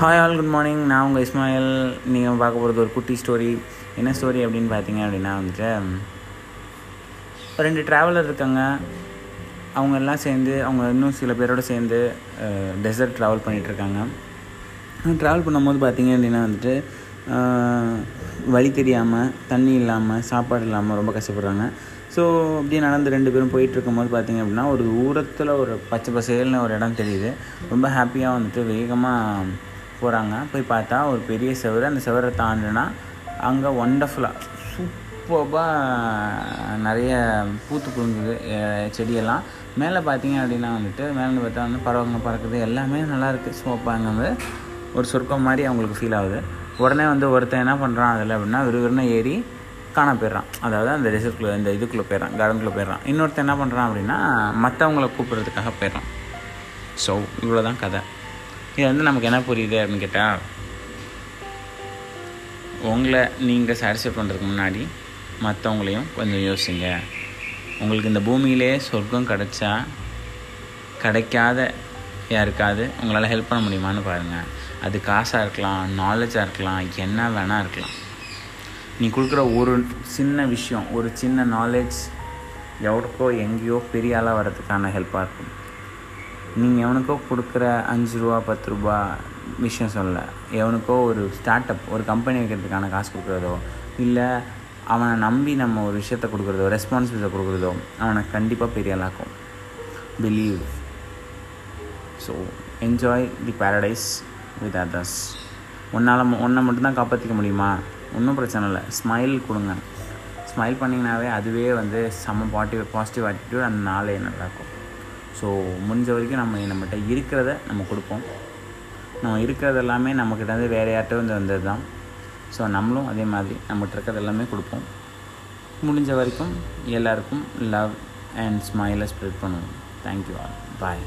Hi all good morning நான் உங்கள் இஸ்மாயில். நீங்கள் பார்க்க போகிறது ஒரு குட்டி ஸ்டோரி என்ன ஸ்டோரி அப்படின்னு பார்த்தீங்க அப்படின்னா வந்துட்டு ரெண்டு ட்ராவலர் இருக்காங்க. அவங்க எல்லாம் சேர்ந்து அவங்க இன்னும் சில பேரோட சேர்ந்து டெசர்ட் ட்ராவல் பண்ணிகிட்ருக்காங்க ட்ராவல் பண்ணும்போது பார்த்தீங்க அப்படின்னா வந்துட்டு வழி தெரியாமல் தண்ணி இல்லாமல் சாப்பாடு இல்லாமல் ரொம்ப கஷ்டப்படுறாங்க. ஸோ அப்படியே நடந்து ரெண்டு பேரும் போயிட்டு இருக்கும்போது பார்த்தீங்க அப்படின்னா ஒரு தூரத்தில் ஒரு பச்சை பசேல்னு ஒரு இடம் தெரியுது. ரொம்ப ஹாப்பியாக வந்துட்டு வேகமாக போகிறாங்க போய் பார்த்தா ஒரு பெரிய செவரு. அந்த செவரை தாண்டினா அங்கே ஒண்டர்ஃபுல்லாக சூப்பராக நிறைய பூத்து குழுங்குது செடியெல்லாம். மேலே பார்த்தீங்க அப்படின்னா வந்துட்டு மேலே பார்த்தா வந்து பறவைங்க பறக்குது. எல்லாமே நல்லாயிருக்கு. இருக்குது ஸோ அப்போ அங்கே வந்து ஒரு சொர்க்கம் மாதிரி அவங்களுக்கு ஃபீல் ஆகுது. உடனே வந்து ஒருத்தன் என்ன பண்ணுறான் அதில் அப்படின்னா விறுவிறுன்னு ஏறி காண போயிடுறான். அதாவது அந்த ரெசர்ட்குள்ளே இந்த இதுக்குள்ளே போயிடறான் கார்டனுக்குள்ளே போயிடுறான். இன்னொருத்தன் என்ன பண்ணுறான் அப்படின்னா மற்றவங்கள கூப்பிட்றதுக்காக போயிடுறான். ஸோ இவ்வளோ தான் கதை. இது வந்து நமக்கு என்ன புரியுது அப்படின்னு கேட்டால் உங்களை நீங்கள் சாட்டிஸ்ஃபை பண்ணுறதுக்கு முன்னாடி மற்றவங்களையும் கொஞ்சம் யோசிங்க. உங்களுக்கு இந்த பூமியிலே சொர்க்கம் கிடைச்சா கிடைக்காத யாருக்காவது உங்களால் ஹெல்ப் பண்ண முடியுமான்னு பாருங்கள் அது காசாக இருக்கலாம் நாலேஜாக இருக்கலாம் என்ன வேணால் இருக்கலாம். நீ கொடுக்குற ஒரு சின்ன விஷயம் ஒரு சின்ன நாலேஜ் எவருக்கோ எங்கேயோ பெரிய ஆளாக வர்றதுக்கான ஹெல்ப்பாக இருக்கும். நீங்கள் எவனுக்கோ கொடுக்குற அஞ்சு ரூபா பத்து ரூபா விஷயம் சொல்ல எவனுக்கோ ஒரு ஸ்டார்ட் அப் ஒரு கம்பெனி வைக்கிறதுக்கான காசு கொடுக்குறதோ இல்லை அவனை நம்பி நம்ம ஒரு விஷயத்த கொடுக்குறதோ ரெஸ்பான்சிபிலிட்டி கொடுக்குறதோ அவனை கண்டிப்பாக பெரிய ஆளாக்கும். Believe so enjoy the paradise with others உன்னால் ஒன்றை மட்டும்தான் காப்பாற்றிக்க முடியுமா? ஒன்றும் பிரச்சனை இல்லை. ஸ்மைல் கொடுங்க. ஸ்மைல் பண்ணிங்கனாவே அதுவே வந்து செம்ம பாட்டிவ் பாசிட்டிவ் ஆட்டிடியூட் அந்த நாளே நல்லாயிருக்கும். ஸோ முடிஞ்ச வரைக்கும் நம்ம நம்மகிட்ட இருக்கிறத நம்ம கொடுப்போம். நம்ம இருக்கிறது எல்லாமே நம்மக்கிட்ட வந்து வேறு யார்கிட்ட வந்து வந்தது தான் ஸோ நம்மளும் அதே மாதிரி நம்மகிட்ட இருக்கிறது எல்லாமே கொடுப்போம். முடிஞ்ச வரைக்கும் எல்லாருக்கும் லவ் அண்ட் ஸ்மைலை ஸ்ப்ரெட் பண்ணுவோம். Thank you all bye